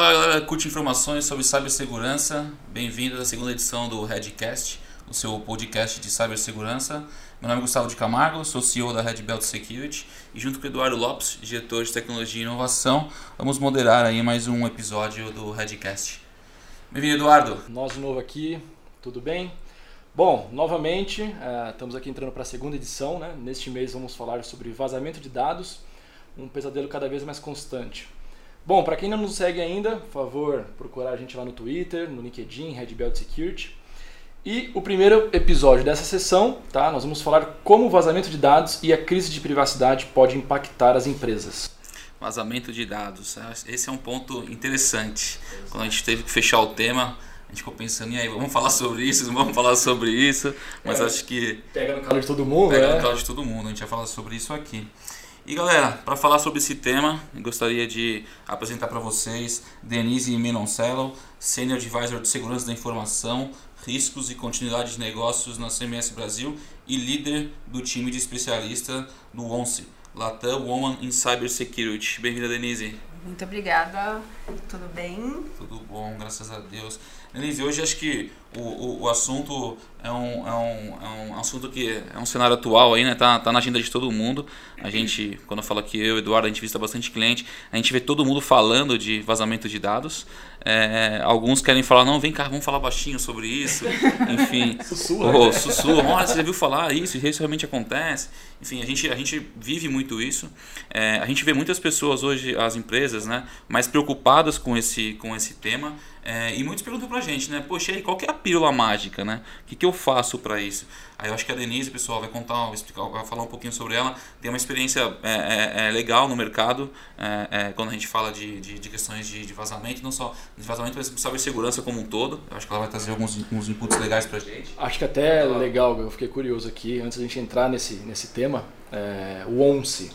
Olá galera, curte informações sobre cibersegurança. Bem-vindo à segunda edição do Redcast, o seu podcast de cibersegurança. Meu nome é Gustavo de Camargo, sou CEO da Red Belt Security e junto com Eduardo Lopes, diretor de tecnologia e inovação, vamos moderar aí mais um episódio do Redcast. Bem-vindo, Eduardo. Nós de novo aqui, tudo bem? Bom, novamente, uh, estamos aqui entrando para a segunda edição. Né? Neste mês vamos falar sobre vazamento de dados, um pesadelo cada vez mais constante. Bom, para quem não nos segue ainda, por favor, procurar a gente lá no Twitter, no LinkedIn, Red Belt Security. E o primeiro episódio dessa sessão, tá? Nós vamos falar como o vazamento de dados e a crise de privacidade pode impactar as empresas. Vazamento de dados, esse é um ponto interessante. Quando a gente teve que fechar o tema, a gente ficou pensando, e aí, vamos falar sobre isso, não vamos falar sobre isso, mas é, acho que. Pega no calo de todo mundo, Pega né? no calo de todo mundo, a gente vai falar sobre isso aqui. E galera, para falar sobre esse tema, gostaria de apresentar para vocês Denise Menoncello, Senior Advisor de Segurança da Informação, Riscos e Continuidade de Negócios na CMS Brasil e líder do time de especialista do ONCE, Latam Woman in Cybersecurity. Bem-vinda, Denise. Muito obrigada, tudo bem? Tudo bom, graças a Deus. Denise, hoje acho que o, o, o assunto é um, é, um, é um assunto que é um cenário atual aí, né? Tá, tá na agenda de todo mundo. A gente, quando eu falo que eu Eduardo, a gente visita bastante cliente, a gente vê todo mundo falando de vazamento de dados. É, alguns querem falar, não, vem cá, vamos falar baixinho sobre isso. Enfim. sussurra. Oh, sussurra. Olha, você já viu falar isso? Isso realmente acontece. Enfim, a gente, a gente vive muito isso. É, a gente vê muitas pessoas hoje, as empresas, né, mais preocupadas com esse, com esse tema. É, e muitos perguntam pra gente, né? Poxa, aí, qual que é a pílula mágica, né? O que, que eu faço para isso? Aí eu acho que a Denise, pessoal, vai contar, vai, explicar, vai falar um pouquinho sobre ela. Tem uma experiência é, é, é legal no mercado, é, é, quando a gente fala de, de, de questões de, de, vazamento, não só de vazamento, mas saber segurança como um todo. Eu acho que ela vai trazer alguns, alguns inputs legais pra gente. Acho que até legal, eu fiquei curioso aqui, antes da gente entrar nesse, nesse tema, o ONCE.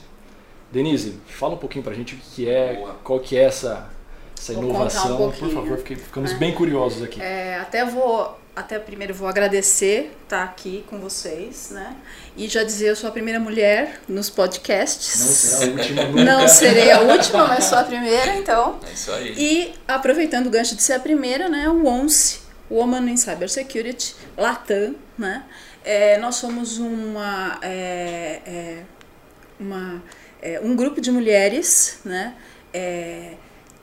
Denise, fala um pouquinho pra gente o que é, Boa. qual que é essa essa inovação. Um por favor, ficamos é. bem curiosos aqui. É, até vou, até primeiro vou agradecer estar aqui com vocês, né? E já dizer, eu sou a primeira mulher nos podcasts. Não será a última nunca. Não serei a última, mas sou a primeira, então. É isso aí. E aproveitando o gancho de ser a primeira, né? O ONCE, Woman in Cybersecurity, Latam, né? É, nós somos uma, é, é uma é, um grupo de mulheres, né? É,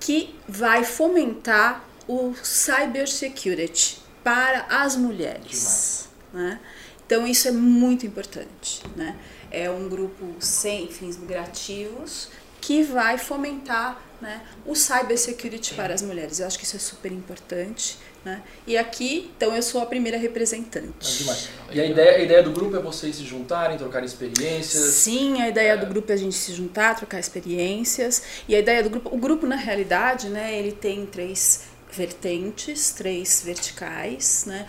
que vai fomentar o cybersecurity para as mulheres. Né? Então isso é muito importante. Né? É um grupo sem fins lucrativos que vai fomentar né, o cybersecurity para as mulheres. Eu acho que isso é super importante. Né? E aqui, então, eu sou a primeira representante. É e a ideia, a ideia do grupo é vocês se juntarem, trocar experiências? Sim, a ideia é. do grupo é a gente se juntar, trocar experiências. E a ideia do grupo, o grupo, na realidade, né, ele tem três vertentes, três verticais, né?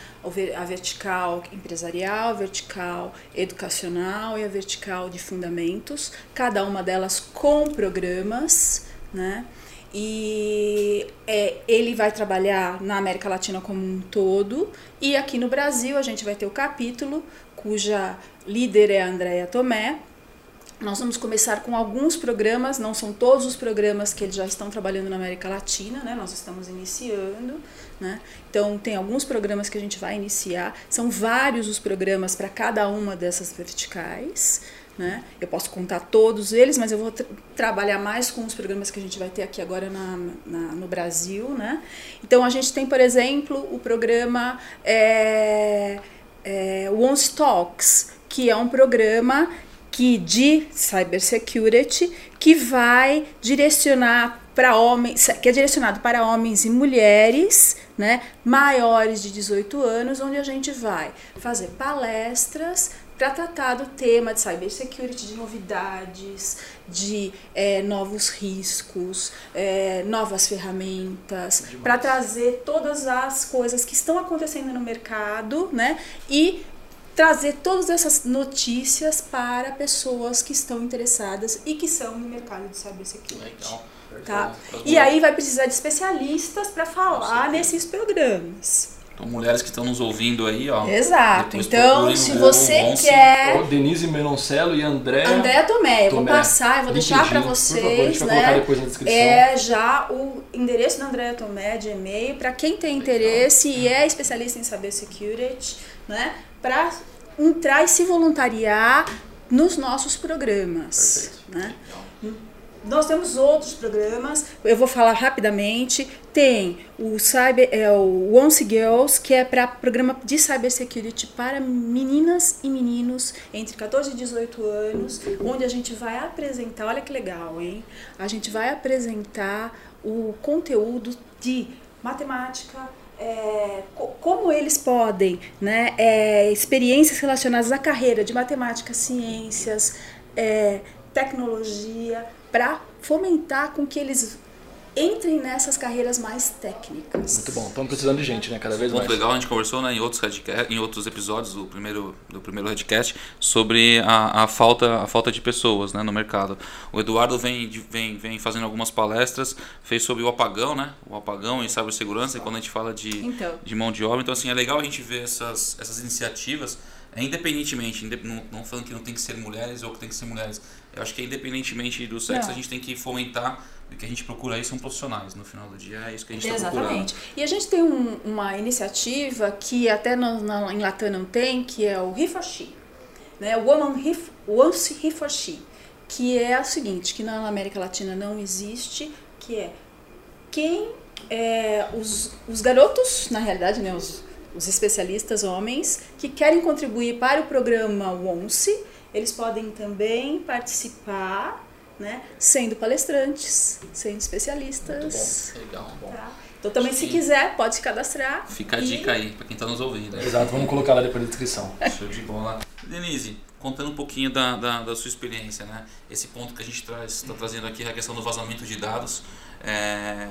A vertical empresarial, a vertical educacional e a vertical de fundamentos, cada uma delas com programas, né? E é, ele vai trabalhar na América Latina como um todo. E aqui no Brasil a gente vai ter o capítulo, cuja líder é a Andrea Tomé. Nós vamos começar com alguns programas, não são todos os programas que eles já estão trabalhando na América Latina, né? Nós estamos iniciando, né? Então tem alguns programas que a gente vai iniciar, são vários os programas para cada uma dessas verticais. Né? Eu posso contar todos eles, mas eu vou tra trabalhar mais com os programas que a gente vai ter aqui agora na, na, no Brasil. Né? Então, a gente tem, por exemplo, o programa é, é, One Talks, que é um programa que de cybersecurity que vai direcionar para homens, que é direcionado para homens e mulheres, né, maiores de 18 anos, onde a gente vai fazer palestras para tratar do tema de cybersecurity, de novidades, de é, novos riscos, é, novas ferramentas, para trazer todas as coisas que estão acontecendo no mercado, né? E trazer todas essas notícias para pessoas que estão interessadas e que são no mercado de cybersecurity. Legal. Tá? E aí vai precisar de especialistas para falar nesses programas. Então, mulheres que estão nos ouvindo aí, ó. Exato. Então, se você quer. Oh, Denise Menoncello e André. André Tomé, eu vou passar, eu vou deixar para vocês. Favor, a gente vai né? colocar depois na descrição. É já o endereço da André Tomé de e-mail, para quem tem interesse e é especialista em saber security, né? Para entrar e se voluntariar nos nossos programas. Perfeito. Né? Nós temos outros programas, eu vou falar rapidamente. Tem o, cyber, é, o Once Girls, que é para programa de cybersecurity para meninas e meninos entre 14 e 18 anos, onde a gente vai apresentar, olha que legal, hein? A gente vai apresentar o conteúdo de matemática, é, como eles podem, né, é, experiências relacionadas à carreira de matemática, ciências, é, tecnologia, para fomentar com que eles entrem nessas carreiras mais técnicas. Muito bom. Estamos precisando de gente, né? Cada vez Muito mais. legal, a gente conversou né, em, outros em outros episódios do primeiro, do primeiro Redcast sobre a, a, falta, a falta de pessoas né, no mercado. O Eduardo vem, vem, vem fazendo algumas palestras, fez sobre o apagão, né? O apagão em cibersegurança, e quando a gente fala de, então. de mão de obra. Então, assim, é legal a gente ver essas, essas iniciativas é independentemente, não, não falando que não tem que ser mulheres ou que tem que ser mulheres. Eu acho que é independentemente do sexo, não. a gente tem que fomentar o que a gente procura aí são profissionais. No final do dia é isso que a gente está procurando. Exatamente. E a gente tem um, uma iniciativa que até na, em Latam não tem, que é o She. Né? Woman He, Once She. Que é o seguinte, que na América Latina não existe, que é quem é, os, os garotos, na realidade, né, os, os especialistas homens que querem contribuir para o programa ONCE, eles podem também participar, né, sendo palestrantes, sendo especialistas. Muito bom, legal. Bom. Tá? Então também Acho se quiser, pode se cadastrar. Fica a e... dica aí para quem está nos ouvindo. Exato, vamos colocar lá depois na descrição. Show de bola. Denise, contando um pouquinho da, da, da, sua experiência, né? Esse ponto que a gente está trazendo aqui, a questão do vazamento de dados. É,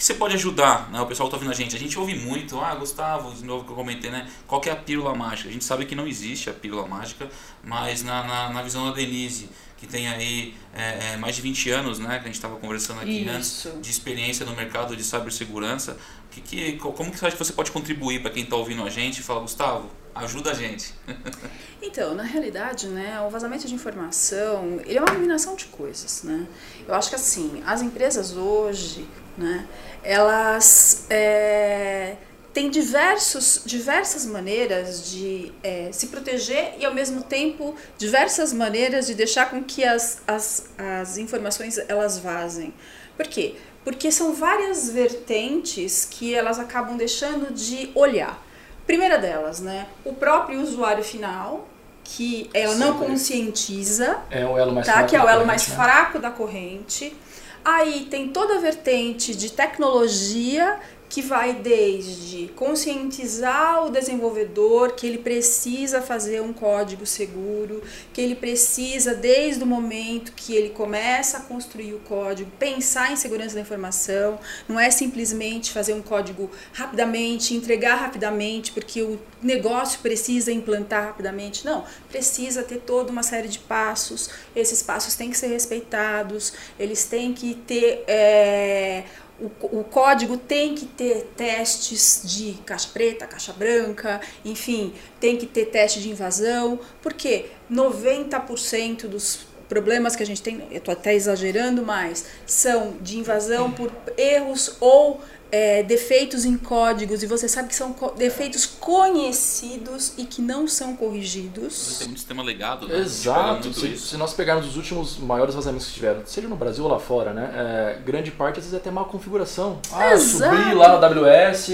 que você pode ajudar, né? O pessoal que está ouvindo a gente. A gente ouve muito, ah, Gustavo, de novo que eu comentei, né? Qual que é a pílula mágica? A gente sabe que não existe a pílula mágica, mas na, na, na visão da Denise, que tem aí é, é, mais de 20 anos, né? Que a gente estava conversando aqui Isso. antes, de experiência no mercado de cibersegurança. Que, que, como que você acha que você pode contribuir para quem está ouvindo a gente e fala, Gustavo, ajuda a gente? então, na realidade, né, o vazamento de informação, ele é uma combinação de coisas, né? Eu acho que assim, as empresas hoje, né, elas é, têm diversos, diversas maneiras de é, se proteger e ao mesmo tempo diversas maneiras de deixar com que as, as, as informações elas vazem. Por quê? Porque são várias vertentes que elas acabam deixando de olhar. Primeira delas, né, o próprio usuário final, que ela não conscientiza, é o elo mais tá? fraco que é o elo mais né? fraco da corrente Aí tem toda a vertente de tecnologia que vai desde conscientizar o desenvolvedor que ele precisa fazer um código seguro, que ele precisa, desde o momento que ele começa a construir o código, pensar em segurança da informação, não é simplesmente fazer um código rapidamente, entregar rapidamente, porque o negócio precisa implantar rapidamente. Não, precisa ter toda uma série de passos, esses passos têm que ser respeitados, eles têm que ter. É, o, o, código tem que ter testes de caixa preta, caixa branca, enfim, tem que ter teste de invasão, porque 90% dos problemas que a gente tem, eu estou até exagerando mais, são de invasão por erros ou é, defeitos em códigos e você sabe que são defeitos conhecidos e que não são corrigidos. Tem muito sistema legado, né? Exato. Se, se, nós pegarmos os últimos maiores vazamentos que tiveram, seja no Brasil ou lá fora, né? É, grande parte às vezes é até má configuração. Ah, Exato. subir lá no AWS,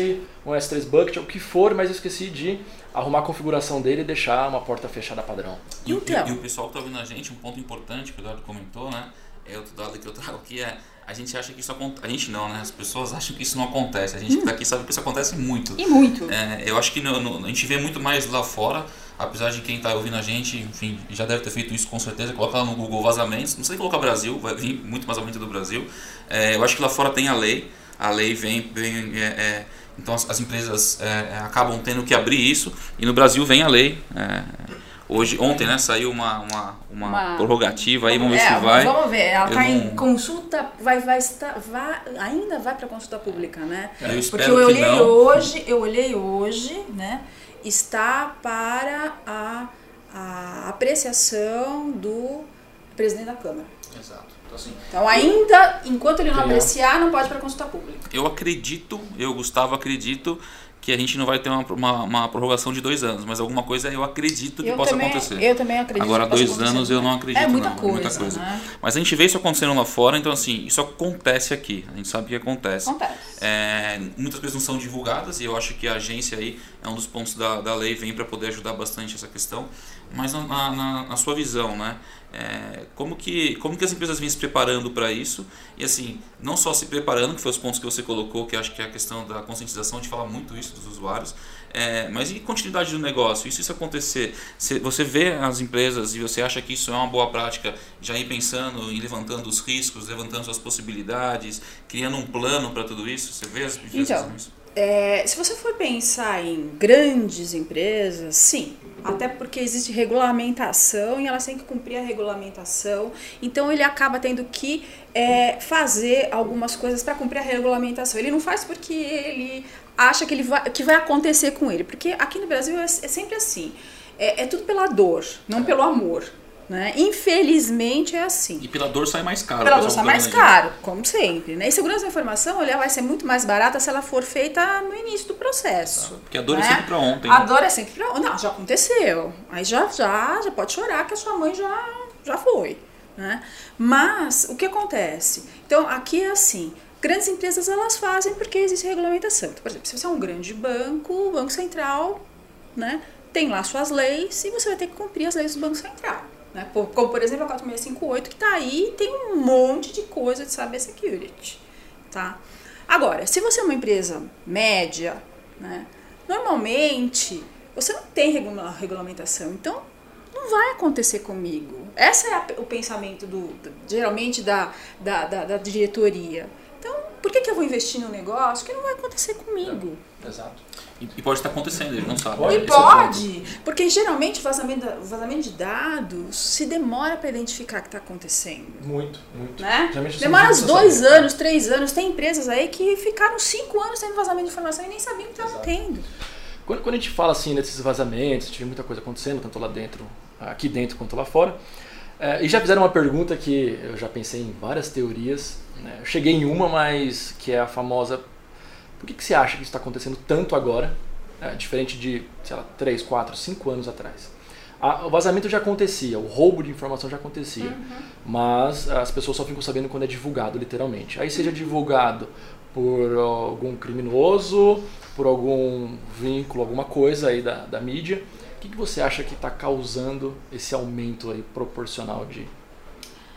um S3 Bucket, o que for, mas eu esqueci de arrumar a configuração dele e deixar uma porta fechada padrão. E, então. e, e o pessoal que está ouvindo a gente, um ponto importante que o Eduardo comentou, né? É outro dado que eu trago aqui é a gente acha que isso acontece. A gente não, né? As pessoas acham que isso não acontece. A gente que está aqui sabe que isso acontece muito. E muito. É, eu acho que no, no, a gente vê muito mais lá fora, apesar de quem está ouvindo a gente, enfim, já deve ter feito isso com certeza. Coloca lá no Google vazamentos. Não sei colocar Brasil, vai vir muito mais aumento do Brasil. É, eu acho que lá fora tem a lei. A lei vem. vem é, é então as, as empresas é, acabam tendo que abrir isso. E no Brasil vem a lei. Hoje, ontem, né, saiu uma, uma, uma, Uma- prorrogativa aí, vamos ver É, se vai. Vamos ver, ela está em consulta, vai, vai estar, vai, ainda vai para consulta pública, né? Eu Porque espero eu que olhei não. hoje, eu olhei hoje, né? Está para a, a apreciação do presidente da Câmara. Exato. Então, assim, Então ainda, enquanto ele não apreciar, não pode para consulta pública. eu acredito, eu, Gustavo, acredito que a gente não vai ter uma, uma, uma prorrogação de dois anos, mas alguma coisa eu acredito que eu possa também, acontecer. Eu também acredito. Agora, dois anos eu não acredito, É muita não, coisa, muita coisa. né? Mas a gente vê isso acontecendo lá fora, então assim, isso acontece aqui. A gente sabe que acontece. Acontece. É, muitas coisas não são divulgadas e eu acho que a agência aí é um dos pontos da, da lei vem para poder ajudar bastante essa questão. Mas na, na, na sua visão, né? É, como, que, como que as empresas vêm se preparando para isso? E assim, não só se preparando, que foi os pontos que você colocou, que acho que é a questão da conscientização, de falar muito isso dos usuários, é, mas e continuidade do negócio? E se isso acontecer, se você vê as empresas e você acha que isso é uma boa prática, já ir pensando em levantando os riscos, levantando suas possibilidades, criando um plano para tudo isso? Você vê as empresas Então, nisso? É, se você for pensar em grandes empresas, sim. Até porque existe regulamentação e elas têm que cumprir a regulamentação. Então ele acaba tendo que é, fazer algumas coisas para cumprir a regulamentação. Ele não faz porque ele acha que, ele vai, que vai acontecer com ele. Porque aqui no Brasil é, é sempre assim. É, é tudo pela dor, não pelo amor. Né? Infelizmente é assim. E pela dor sai mais caro. Pela dor sai mais aí. caro, como sempre. Né? E segurança da informação ela vai ser muito mais barata se ela for feita no início do processo. Porque a dor é né? sempre para ontem. A né? dor é sempre pra... Não, já aconteceu. Aí já, já, já pode chorar que a sua mãe já, já foi. Né? Mas o que acontece? Então aqui é assim. Grandes empresas elas fazem porque existe regulamentação. Então, por exemplo, se você é um grande banco, o Banco Central né, tem lá suas leis e você vai ter que cumprir as leis do Banco Central. Né? Como, por exemplo, a 4658, que está aí e tem um monte de coisa de cybersecurity. Tá? Agora, se você é uma empresa média, né, normalmente você não tem regula- regulamentação. Então, não vai acontecer comigo. Esse é a- o pensamento do, do- geralmente da, da, da, da diretoria. Por que, que eu vou investir num negócio que não vai acontecer comigo? Exato. E, e pode estar acontecendo, ele não sabe. Pode. E é o pode, porque geralmente vazamento, da- vazamento de dados se demora para identificar o que está acontecendo. Muito, muito. Né? Demora uns dois saber. anos, três anos. Tem empresas aí que ficaram cinco anos tendo vazamento de informação e nem sabiam que estavam tendo. Quando, quando a gente fala assim desses vazamentos, tive muita coisa acontecendo, tanto lá dentro, aqui dentro quanto lá fora. É, e já fizeram uma pergunta que eu já pensei em várias teorias. Né? Eu cheguei em uma, mas que é a famosa: por que, que você acha que isso está acontecendo tanto agora, né, diferente de, sei lá, 3, 4, 5 anos atrás? A- o vazamento já acontecia, o roubo de informação já acontecia, mas as pessoas só ficam sabendo quando é divulgado, literalmente. Aí seja divulgado por algum criminoso, por algum vínculo, alguma coisa aí da, da mídia. O que, que você acha que está causando esse aumento aí proporcional de,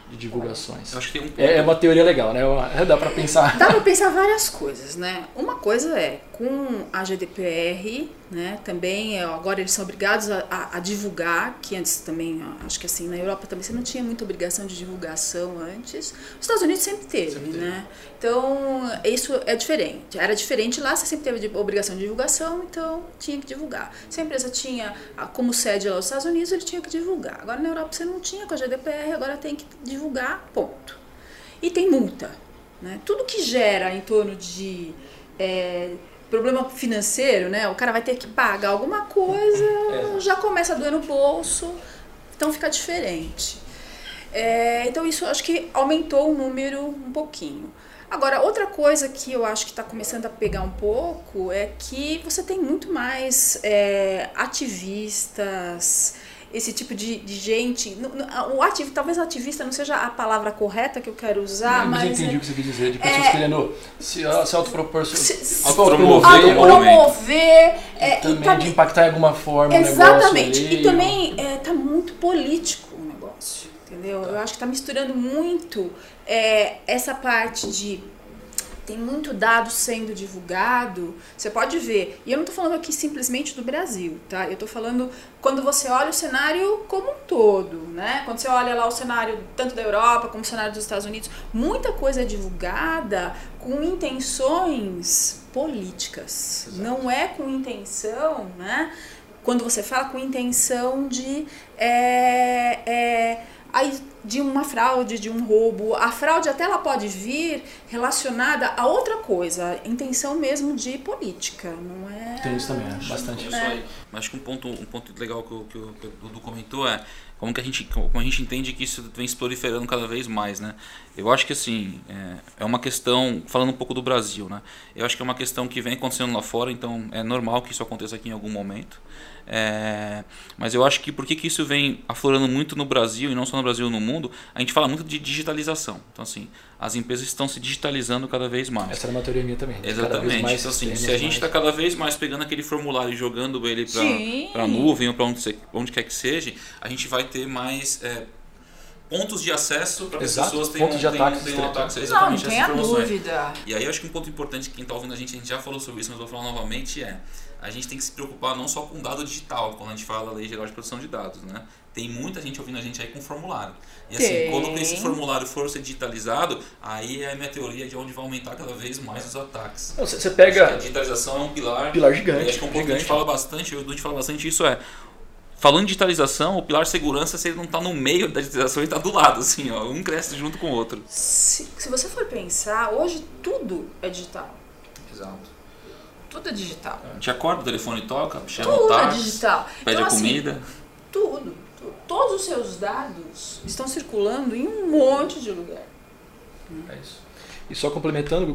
de divulgações? Eu acho que tem um ponto. É, é uma teoria legal, né? Uma- Dá para pensar. Dá para pensar várias coisas, né? Uma coisa é, com a GDPR, né, também é, agora eles são obrigados a, a- a divulgar, que antes também, acho que assim, na Europa também você não tinha muita obrigação de divulgação antes. Os Estados Unidos sempre teve, Sempre teve. né? Então, isso é diferente. Era diferente lá, você sempre teve obrigação de divulgação, então tinha que divulgar. Se a empresa tinha ah, como sede lá os Estados Unidos, ele tinha que divulgar. Agora na Europa você não tinha com a GDPR, agora tem que divulgar, ponto. E tem multa. Né? Tudo que gera em torno de é, problema financeiro, né? o cara vai ter que pagar alguma coisa, Exato. já começa a doer no bolso, então fica diferente. É, então isso acho que aumentou o número um pouquinho. Agora, outra coisa que eu acho que está começando a pegar um pouco é que você tem muito mais é, ativistas, esse tipo de, de gente. O ativo, talvez ativista não seja a palavra correta que eu quero usar, mas eu mas. entendi é- o que você quis dizer, de pessoas é- querendo se, se autoproporcionar, se- se- autopromover Autopromover, é, e também também- de impactar de alguma forma Exatamente. E também é, tá muito político o negócio, entendeu? Eu acho que tá misturando muito é, essa parte de tem muito dado sendo divulgado. Você pode ver. E eu não estou falando aqui simplesmente do Brasil, tá? Eu estou falando quando você olha o cenário como um todo, né? Quando você olha lá o cenário tanto da Europa como o cenário dos Estados Unidos, muita coisa é divulgada com intenções políticas. Não é com intenção, né? quando você fala com intenção de é, é, de uma fraude, de um roubo. A fraude até ela pode vir relacionada a outra coisa, intenção mesmo de política, não é? Tem isso também, é, bastante. Isso aí. Mas acho que um ponto, um ponto legal que, o, que o Dudu comentou é como que a gente como a gente entende que isso vem se proliferando cada vez mais, né? Eu acho que assim é, é uma questão falando um pouco do Brasil, né? Eu acho que é uma questão que vem acontecendo lá fora, então é normal que isso aconteça aqui em algum momento. É, mas eu acho que por que, que isso vem aflorando muito no Brasil e não só no Brasil no mundo, a gente fala muito de digitalização. Então assim, as empresas estão se digitalizando cada vez mais. Essa era uma teoria minha também. Exatamente. Mais então assim, se a gente está cada vez mais pegando aquele formulário e jogando ele para a nuvem ou para onde, onde quer que seja, a gente vai ter mais é, pontos de acesso para que as pessoas tenham, pontos de ataque, tenham, tenham ataque exatamente Não, essas informações. Dúvida. E aí eu acho que um ponto importante, quem está ouvindo a gente, a gente já falou sobre isso, mas vou falar novamente, é a gente tem que se preocupar não só com dado digital, quando a gente fala da Lei Geral de Proteção de Dados, né? Tem muita gente ouvindo a gente aí com formulário. E assim, tem. quando esse formulário for ser digitalizado, aí é a minha teoria de onde vai aumentar cada vez mais os ataques. Você pega... A digitalização é um pilar... Pilar gigante. E acho que um ponto que a gente fala bastante, o Dudu fala bastante isso é falando em digitalização, o pilar segurança, se ele não está no meio da digitalização, ele está do lado, assim, ó, um cresce junto com o outro. Se, se você for pensar, hoje tudo é digital. Exato. Tudo é digital. A gente acorda, o telefone toca, chama tudo o táxi, é digital. pede então, a comida. Assim, tudo, tudo. Todos os seus dados estão circulando em um monte de lugar. É isso. E só complementando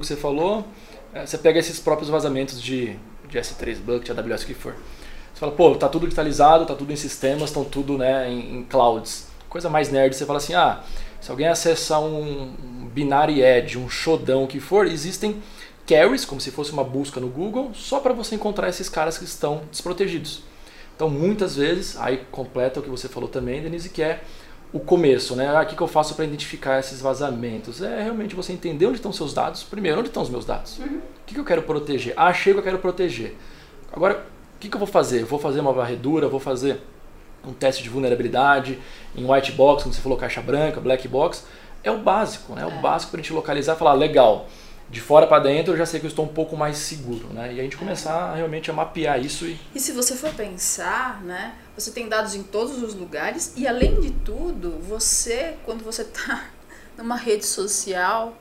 você falou, você pega esses próprios vazamentos de, de S3 Bucket, AWS, o que for. Você fala, pô, tá tudo digitalizado, tá tudo em sistemas, estão tudo né, em, em, clouds. Coisa mais nerd, você fala assim, ah, se alguém acessar um, binary edge, um xodão, o que for, existem carries, como se fosse uma busca no Google, só para você encontrar esses caras que estão desprotegidos. Então, muitas vezes, aí completa o que você falou também, Denise, que é o começo, né? Ah, o que, eu faço para identificar esses vazamentos? É realmente você entender onde estão seus dados. Primeiro, onde estão os meus dados? Uhum. O que, que eu quero proteger? Ah, achei que eu quero proteger. Agora, o que, que eu vou fazer? Eu vou fazer uma varredura, vou fazer um teste de vulnerabilidade em white box, como você falou, caixa branca, black box. É o básico, né? É o é. básico para a gente localizar e falar, legal, de fora para dentro eu já sei que eu estou um pouco mais seguro, né? E a gente começar é. realmente a mapear isso e E se você for pensar, né, você tem dados em todos os lugares e além de tudo, você quando você está numa rede social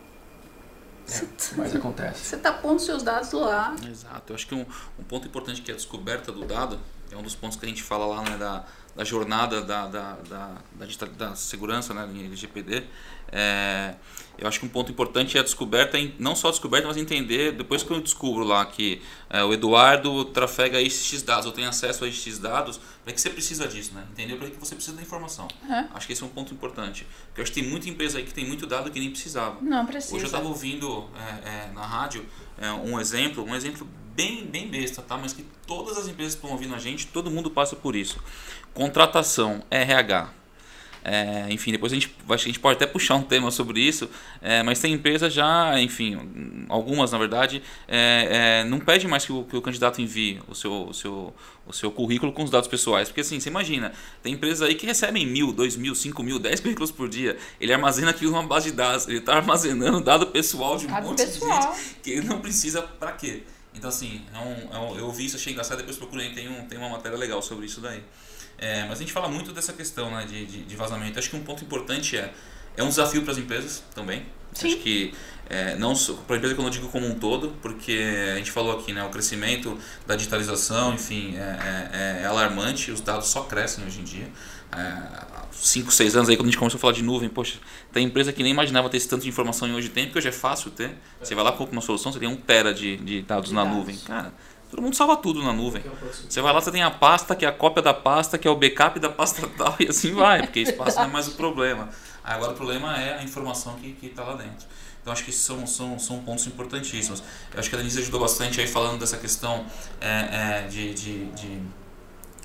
é, mas acontece. Você está pondo seus dados lá. Exato. Eu acho que um, um ponto importante que é a descoberta do dado, é um dos pontos que a gente fala lá né, da, da jornada da, da, da, da, da segurança né, em LGPD, é, eu acho que um ponto importante é a descoberta, não só a descoberta, mas entender, depois que eu descubro lá que é, o Eduardo trafega esses dados, eu tenho acesso a esses dados, para que você precisa disso, né? Entender para que você precisa da informação. Uhum. Acho que esse é um ponto importante. Porque eu acho que tem muita empresa aí que tem muito dado que nem precisava. Não precisa. Hoje eu estava ouvindo é, é, na rádio é, um exemplo, um exemplo bem, bem besta, tá? Mas que todas as empresas que estão ouvindo a gente, todo mundo passa por isso. Contratação, RH é, enfim, depois a gente, a gente pode até puxar um tema sobre isso, é, mas tem empresas já, enfim, algumas na verdade, é, é, não pede mais que o, que o candidato envie o seu, o, seu, o seu currículo com os dados pessoais. Porque assim, você imagina, tem empresas aí que recebem mil, dois mil, cinco mil, dez currículos por dia. Ele armazena aquilo numa base de dados, ele está armazenando dado pessoal de um dado monte pessoal. de gente que ele não precisa para quê? Então assim, é um, é um, eu vi isso, achei engraçado, depois procurei, tem, um, tem uma matéria legal sobre isso daí. É, mas a gente fala muito dessa questão né, de, de, de, vazamento. Acho que um ponto importante é é um desafio para as empresas também. Sim. Acho que é, não para a empresa que eu não digo como um todo, porque a gente falou aqui, né, o crescimento da digitalização, enfim, é, é, é alarmante. Os dados só crescem hoje em dia. É, 5, 6 anos aí, quando a gente começou a falar de nuvem, poxa, tem empresa que nem imaginava ter esse tanto de informação em hoje tem, porque hoje é fácil ter. Você vai lá, compra uma solução, você tem um tera de, de dados de na dados. nuvem. Cara, Todo mundo salva tudo na nuvem. Você vai lá, você tem a pasta, que é a cópia da pasta, que é o backup da pasta tal, e assim vai, porque espaço não é mais o problema. Agora o problema é a informação que está lá dentro. Então acho que são, são, são pontos importantíssimos. Eu acho que a Denise ajudou bastante aí falando dessa questão é, é, de, de, de,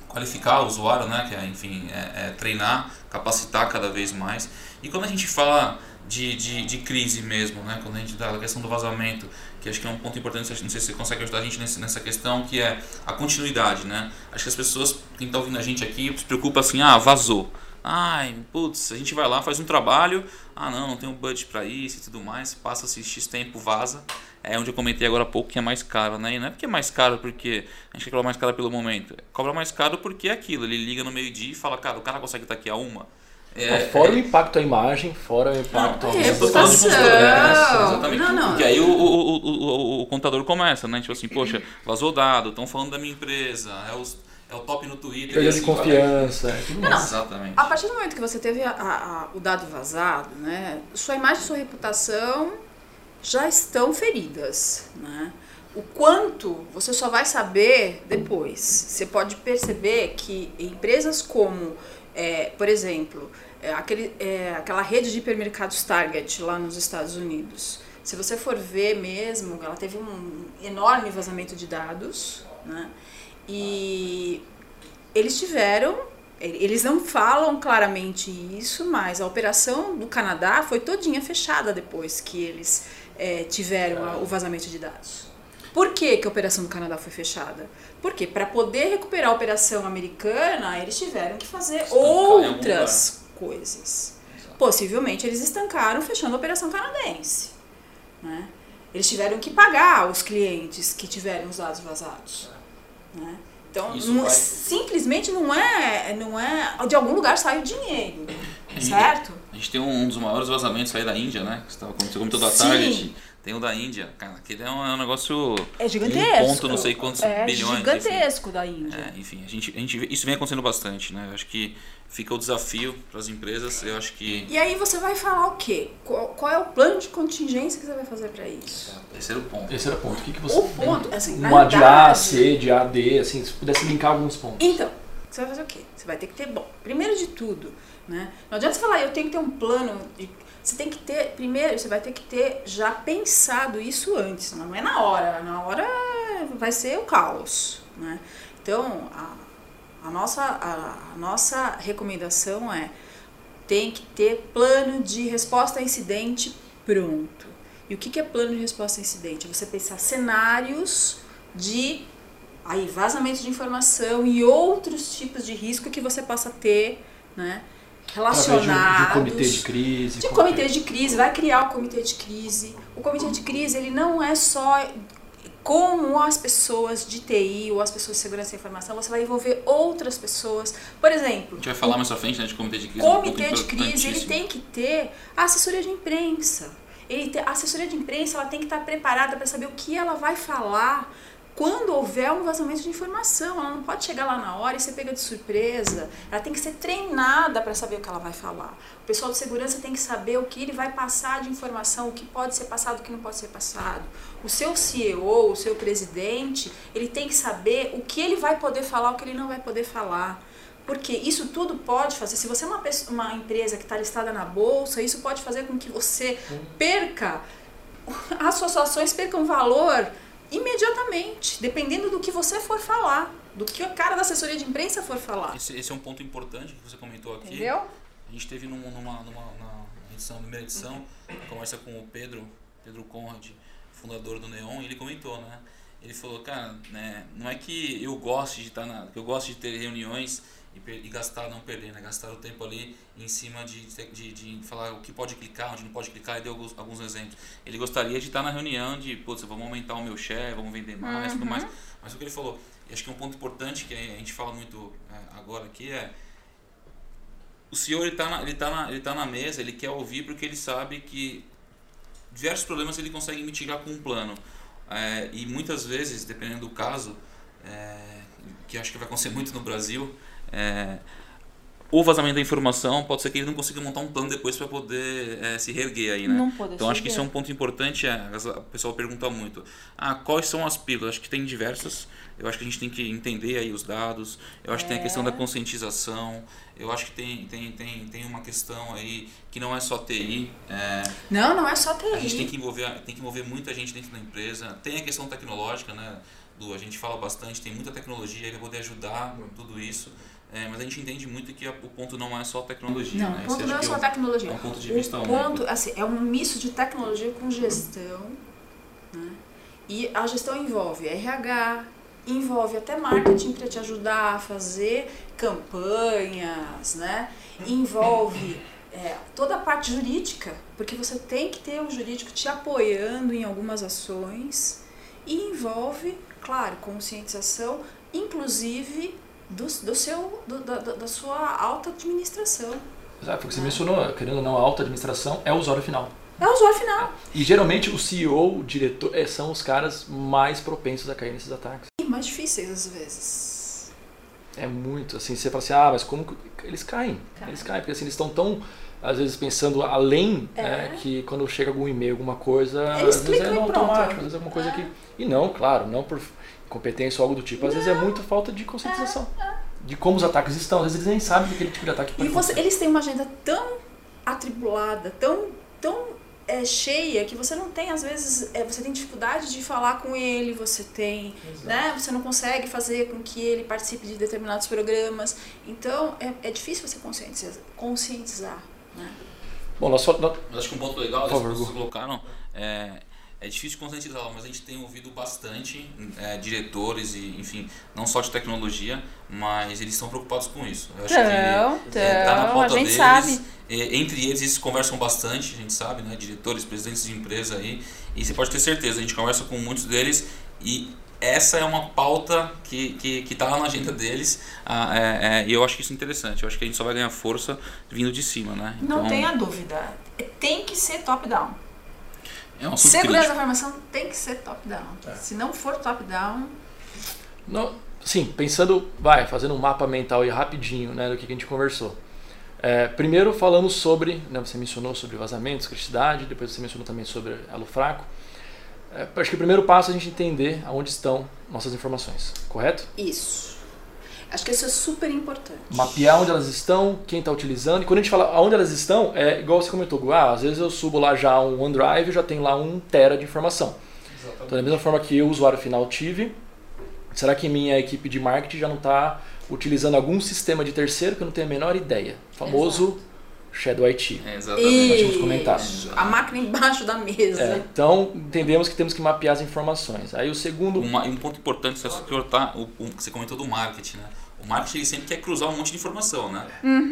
qualificar o usuário, né? que é, enfim, é, é treinar, capacitar cada vez mais. E quando a gente fala de, de, de, crise mesmo, né? Quando a gente dá a questão do vazamento, que acho que é um ponto importante, não sei se você consegue ajudar a gente nessa questão, que é a continuidade, né? Acho que as pessoas, quem está ouvindo a gente aqui, se preocupa assim, ah, vazou. Ai, putz, a gente vai lá, faz um trabalho, ah não, não tem um budget para isso e tudo mais, passa-se X tempo, vaza. É onde eu comentei agora há pouco que é mais caro, né? E não é porque é mais caro porque a gente quer cobrar mais caro pelo momento. Cobra mais caro porque é aquilo, ele liga no meio-dia e fala, cara, o cara consegue estar aqui a uma é, fora é... o impacto à imagem, fora o impacto não, à reputação. Exatamente. Não, não. Porque aí o, o, o, o, contador começa, né? Tipo assim, poxa, vazou dado, estão falando da minha empresa, é, os, é o top no Twitter. Perda assim, de confiança. Não, não, Exatamente. A partir do momento que você teve a, a, o dado vazado, né? Sua imagem e sua reputação já estão feridas, né? O quanto você só vai saber depois. Você pode perceber que empresas como, é, por exemplo, é, aquele, é, aquela rede de hipermercados Target lá nos Estados Unidos. Se você for ver mesmo, ela teve um enorme vazamento de dados, né? E eles tiveram, eles não falam claramente isso, mas a operação do Canadá foi todinha fechada depois que eles é, tiveram o vazamento de dados. Por que, que a operação do Canadá foi fechada? Porque para poder recuperar a operação americana, eles tiveram que fazer outras coisas. Possivelmente eles estancaram fechando a operação canadense. Né? Eles tiveram que pagar os clientes que tiveram os dados vazados. Né? Então, não, vai... simplesmente não é, não é. De algum lugar sai o dinheiro. certo? A gente tem um, dos maiores vazamentos aí da Índia, né? Que você comentou da Target. Tem o da Índia, cara, aquele é um, é um negócio. É gigantesco. Um ponto, não sei quantos é bilhões. gigantesco enfim. da Índia. É, enfim, a gente, a gente, isso vem acontecendo bastante, né? Eu acho que fica o desafio para as empresas. Eu acho que. E aí você vai falar o quê? Qual, qual é o plano de contingência que você vai fazer para isso? Esse era o ponto. Esse era o ponto. O que, que você. O ponto, assim, Uma de A, C, de A, D, assim, se pudesse linkar alguns pontos. Então, você vai fazer o quê? Você vai ter que ter. Bom, primeiro de tudo, né? Não adianta você falar, eu tenho que ter um plano. De, você tem que ter. Primeiro, você vai ter que ter já pensado isso antes. Não é na hora. Na hora vai ser o caos, né? Então, a a nossa, a, a nossa recomendação é tem que ter plano de resposta a incidente pronto. E o que, é plano de resposta a incidente? É você pensar cenários de aí, vazamento de informação e outros tipos de risco que você possa ter, né? Relacionados. De, de comitê de crise. De comitê de crise, vai criar o comitê de crise. O comitê de crise, ele não é só como as pessoas de TI ou as pessoas de segurança da informação, você vai envolver outras pessoas. Por exemplo. A gente vai falar mais à frente né, de comitê de crise. Comitê de crise, ele tem que ter a assessoria de imprensa. Ele tem, a assessoria de imprensa ela tem que estar preparada para saber o que ela vai falar quando houver um vazamento de informação. Ela não pode chegar lá na hora e ser pega de surpresa. Ela tem que ser treinada para saber o que ela vai falar. O pessoal de segurança tem que saber o que ele vai passar de informação, o que pode ser passado, o que não pode ser passado. O seu CEO, o seu presidente, ele tem que saber o que ele vai poder falar, o que ele não vai poder falar. Porque isso tudo pode fazer, se você é uma, pessoa, uma empresa que está listada na bolsa, isso pode fazer com que você perca, as suas ações percam valor imediatamente, dependendo do que você for falar, do que o cara da assessoria de imprensa for falar. Esse, esse é um ponto importante que você comentou aqui. Entendeu? A gente teve numa, numa, numa edição, primeira edição, conversa com o Pedro, Pedro Conrad, fundador do Neon, e ele comentou, né? Ele falou, cara, né, não é que eu goste de estar na, que eu gosto de ter reuniões e, e, gastar, não perder, né? Gastar o tempo ali em cima de, de, de, falar o que pode clicar, onde não pode clicar, e deu alguns, alguns exemplos. Ele gostaria de estar na reunião de, putz, vamos aumentar o meu share, vamos vender mais, uhum. tudo mais. Mas o que ele falou, e acho que é um ponto importante que a gente fala muito é, agora aqui é o senhor ele está na, ele tá na, ele tá na mesa, ele quer ouvir porque ele sabe que diversos problemas ele consegue mitigar com um plano. É, e muitas vezes, dependendo do caso, é, que acho que vai acontecer muito no Brasil, é, o vazamento da informação pode ser que ele não consiga montar um plano depois para poder é, se reerguer aí, né? Não pode então acho que isso é um ponto importante. É, o pessoal pergunta muito: ah, quais são as pílulas? Acho que tem diversas. Eu acho que a gente tem que entender aí os dados. Eu acho é. que tem a questão da é. conscientização. Eu acho que tem, tem, tem, tem uma questão aí que não é só TI. É, não, não é só TI. A gente tem que envolver, tem que envolver muita gente dentro da empresa. Tem a questão tecnológica, né? Do, a gente fala bastante, tem muita tecnologia para poder ajudar tudo isso. É, mas a gente entende muito que a, o ponto não é só tecnologia. Não, né? o ponto não é só que é tecnologia. um ponto de o vista ponto, único. assim, é um misto de tecnologia com gestão. Né? E a gestão envolve RH, envolve até marketing para te ajudar a fazer campanhas, né? Envolve é, toda a parte jurídica, porque você tem que ter um jurídico te apoiando em algumas ações. E envolve, claro, conscientização, inclusive do, do seu, do, da, da sua alta administração. Exato, porque você mencionou, querendo ou não, a alta administração é o usuário final. É o usuário final. E geralmente o CEO, o diretor, eh, são os caras mais propensos a cair nesses ataques. E mais difíceis às vezes. É muito, assim, você fala assim, ah, mas como que eles caem? Caem. Eles caem, porque assim, eles estão tão, às vezes, pensando além, É. né, que quando chega algum e-mail, alguma coisa, Eles às vezes é pronto. automático, às vezes é alguma coisa É. que... E não, claro, não por competência ou algo do tipo, às vezes é muita falta de conscientização. De como os ataques estão, às vezes eles nem sabem que aquele tipo de ataque E você, eles têm uma agenda tão atribulada, tão, tão é, cheia, que você não tem, às vezes, é, você tem dificuldade de falar com ele, você tem, né, você não consegue fazer com que ele participe de determinados programas. Então, é, é difícil você conscientizar. conscientizar né? Bom, nós, nós, Mas acho que um ponto legal, que vocês colocaram, é, é difícil conscientizá-lo, mas a gente tem ouvido bastante é, diretores e, enfim, não só de tecnologia, mas eles estão preocupados com isso. Eu acho Então, que é, tá na pauta deles. sabe. É, entre eles, eles conversam bastante, a gente sabe, né? Diretores, presidentes de empresa aí. E você pode ter certeza, a gente conversa com muitos deles e essa é uma pauta que, que, que tá lá na agenda deles. ah, é, é, e eu acho isso interessante. Eu acho que a gente só vai ganhar força vindo de cima, né? Não Então, tenha dúvida. Tem que ser top-down. É Segurança da informação tem que ser top-down. É. Se não for top-down, Não, sim, pensando, vai, fazendo um mapa mental aí rapidinho, né, do que a gente conversou. É, primeiro falamos sobre, né, você mencionou sobre vazamentos, criticidade, depois você mencionou também sobre elo fraco. É, acho que o primeiro passo é a gente entender aonde estão nossas informações, correto? isso. Acho que isso é super importante. Mapear onde elas estão, quem está utilizando. E quando a gente fala aonde elas estão, é igual você comentou, Gu, ah, às vezes eu subo lá já um OneDrive e já tem lá um tera de informação. Então, da mesma forma que eu, usuário final, tive, será que minha equipe de marketing já não está utilizando algum sistema de terceiro que eu não tenho a menor ideia? O famoso Shadow IT. É, exatamente. Nós tínhamos comentado. A máquina embaixo da mesa. É, então, entendemos que temos que mapear as informações. Aí o segundo. Uma, e um ponto importante, você, cortar, o, o que você comentou do marketing, né? O marketing ele sempre quer cruzar um monte de informação, né?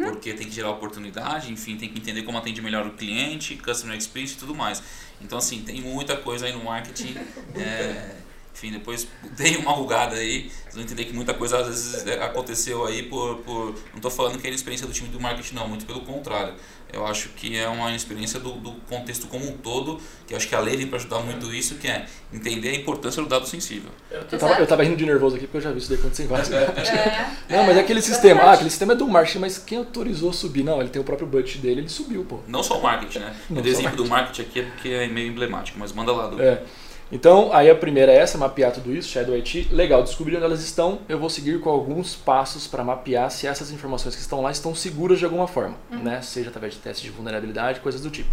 Porque tem que gerar oportunidade, enfim, tem que entender como atende melhor o cliente, customer experience e tudo mais. Então, assim, tem muita coisa aí no marketing. é, enfim, depois dei uma rugada aí, vocês vão entender que muita coisa às vezes é, aconteceu aí por. por não estou falando que é a experiência do time do marketing, não, muito pelo contrário. Eu acho que é uma experiência do, do contexto como um todo, que eu acho que a lei vem para ajudar muito isso, que é entender a importância do dado sensível. Eu tava, eu tava rindo de nervoso aqui porque eu já vi isso daí acontecer em vários lugares. É. Não, mas é aquele É sistema. Ah, aquele sistema é do marketing, mas quem autorizou subir? Não, ele tem o próprio budget dele, ele subiu, pô. Não só o marketing, né? Não Eu dei só exemplo do marketing aqui porque é meio emblemático, mas manda lá, Du. É. Então, aí a primeira é essa, mapear tudo isso, Shadow IT. Legal, descobrir onde elas estão, eu vou seguir com alguns passos para mapear se essas informações que estão lá estão seguras de alguma forma, né? Seja através de testes de vulnerabilidade, coisas do tipo.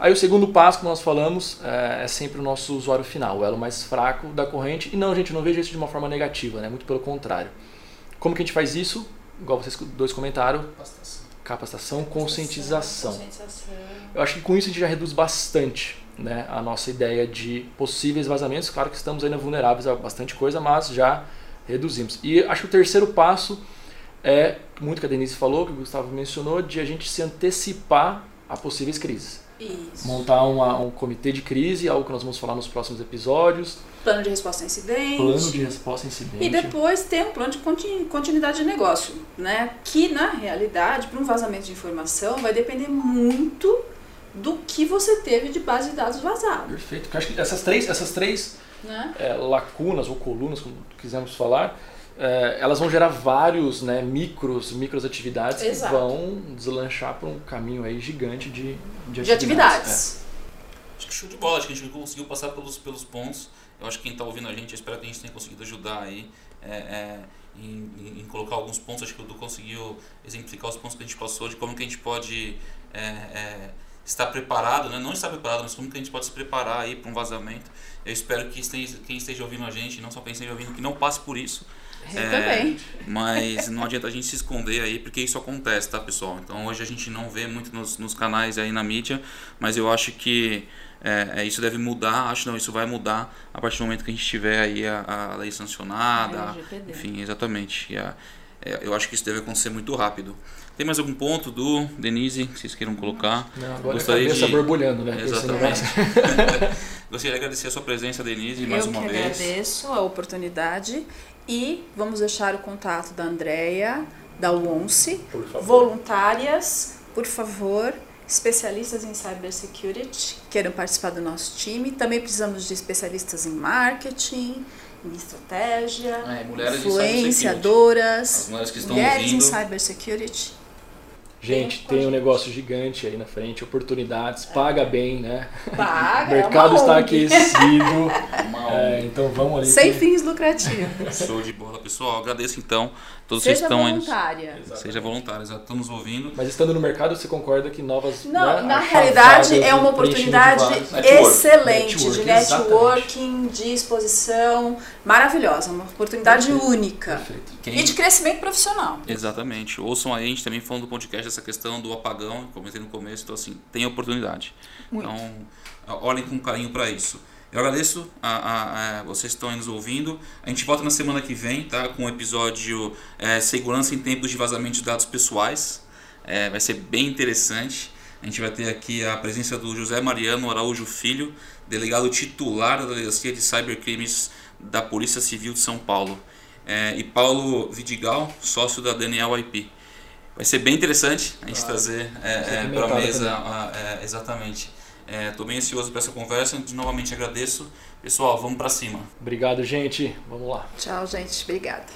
Aí o segundo passo que nós falamos é, é sempre o nosso usuário final, o elo mais fraco da corrente. E não, gente, não vejo isso de uma forma negativa, né? Muito pelo contrário. Como que a gente faz isso? Igual vocês dois comentaram, capacitação, conscientização. Conscientização. Eu acho que com isso a gente já reduz bastante né, a nossa ideia de possíveis vazamentos. Claro que estamos ainda vulneráveis a bastante coisa, mas já reduzimos. E acho que o terceiro passo é, muito que a Denise falou, que o Gustavo mencionou, de a gente se antecipar a possíveis crises. Isso. Montar uma- um comitê de crise, algo que nós vamos falar nos próximos episódios. Plano de resposta a incidente. Plano de resposta a incidente. E depois ter um plano de conti- continuidade de negócio, né? Que na realidade, para um vazamento de informação, vai depender muito do que você teve de base de dados vazado, Perfeito. Porque eu acho que essas três, essas três né? é, lacunas ou colunas, como quisermos falar, é, elas vão gerar vários né, micros, micros atividades que Exato. vão deslanchar para um caminho aí gigante de, de, De atividades. Acho que show de bola, acho que a gente conseguiu passar pelos, pelos pontos. Eu acho que quem está ouvindo a gente, eu espero que a gente tenha conseguido ajudar aí é, é, em, em- em colocar alguns pontos. Acho que o Du conseguiu exemplificar os pontos que a gente passou, de como que a gente pode é, é, estar preparado, né? não estar preparado, mas como que a gente pode se preparar aí para um vazamento. Eu espero que esteja, quem esteja ouvindo a gente, não só quem esteja ouvindo, que não passe por isso. Eu é, também. Mas não adianta a gente se esconder aí, porque isso acontece, tá, pessoal? Então hoje a gente não vê muito nos, nos canais aí na mídia, mas eu acho que é, é, isso deve mudar, acho não, isso vai mudar a partir do momento que a gente tiver aí a, a lei sancionada, é, enfim, exatamente. A, é, eu acho que isso deve acontecer muito rápido. Tem mais algum ponto do Denise que vocês queiram colocar? Não, agora Gostaria a cabeça de... borbulhando, né? Exatamente. Gostaria de agradecer a sua presença, Denise, mais eu uma vez. Eu agradeço a oportunidade e vamos deixar o contato da Andrea, da UONCE, voluntárias, por favor, especialistas em cybersecurity, queiram participar do nosso time. Também precisamos de especialistas em marketing, em estratégia, é, influenciadoras, mulheres, mulheres em cybersecurity. Gente, tem um negócio gigante aí na frente, oportunidades, paga bem, né? Paga, o mercado é está aquecido. é, então vamos ali. Sem fins lucrativos. Show de bola, pessoal. Agradeço então todos Seja vocês estão voluntária. Aí, seja voluntária, estão nos ouvindo. Mas estando no mercado, você concorda que novas. Não, né, na realidade é uma oportunidade excelente network, de networking, de exposição maravilhosa, uma oportunidade Perfeito. única. Perfeito. Quem... E de crescimento profissional. Exatamente. Ouçam aí, a gente também falando do podcast essa questão do apagão, comentei no começo, então assim, tem oportunidade. Muito. Então, olhem com carinho para isso. Eu agradeço a, a, a, vocês que estão nos ouvindo. A gente volta na semana que vem, tá? Com o episódio é, Segurança em Tempos de Vazamento de Dados Pessoais. É, vai ser bem interessante. A gente vai ter aqui a presença do José Mariano Araújo Filho, delegado titular da Delegacia de Cybercrimes da Polícia Civil de São Paulo. É, e Paulo Vidigal, sócio da Daniel IP. Vai ser bem interessante a gente trazer é, é, para a mesa é, exatamente Estou é, bem ansioso para essa conversa. Novamente agradeço. Pessoal, vamos para cima. Obrigado, gente. Vamos lá. Tchau, gente. Obrigada.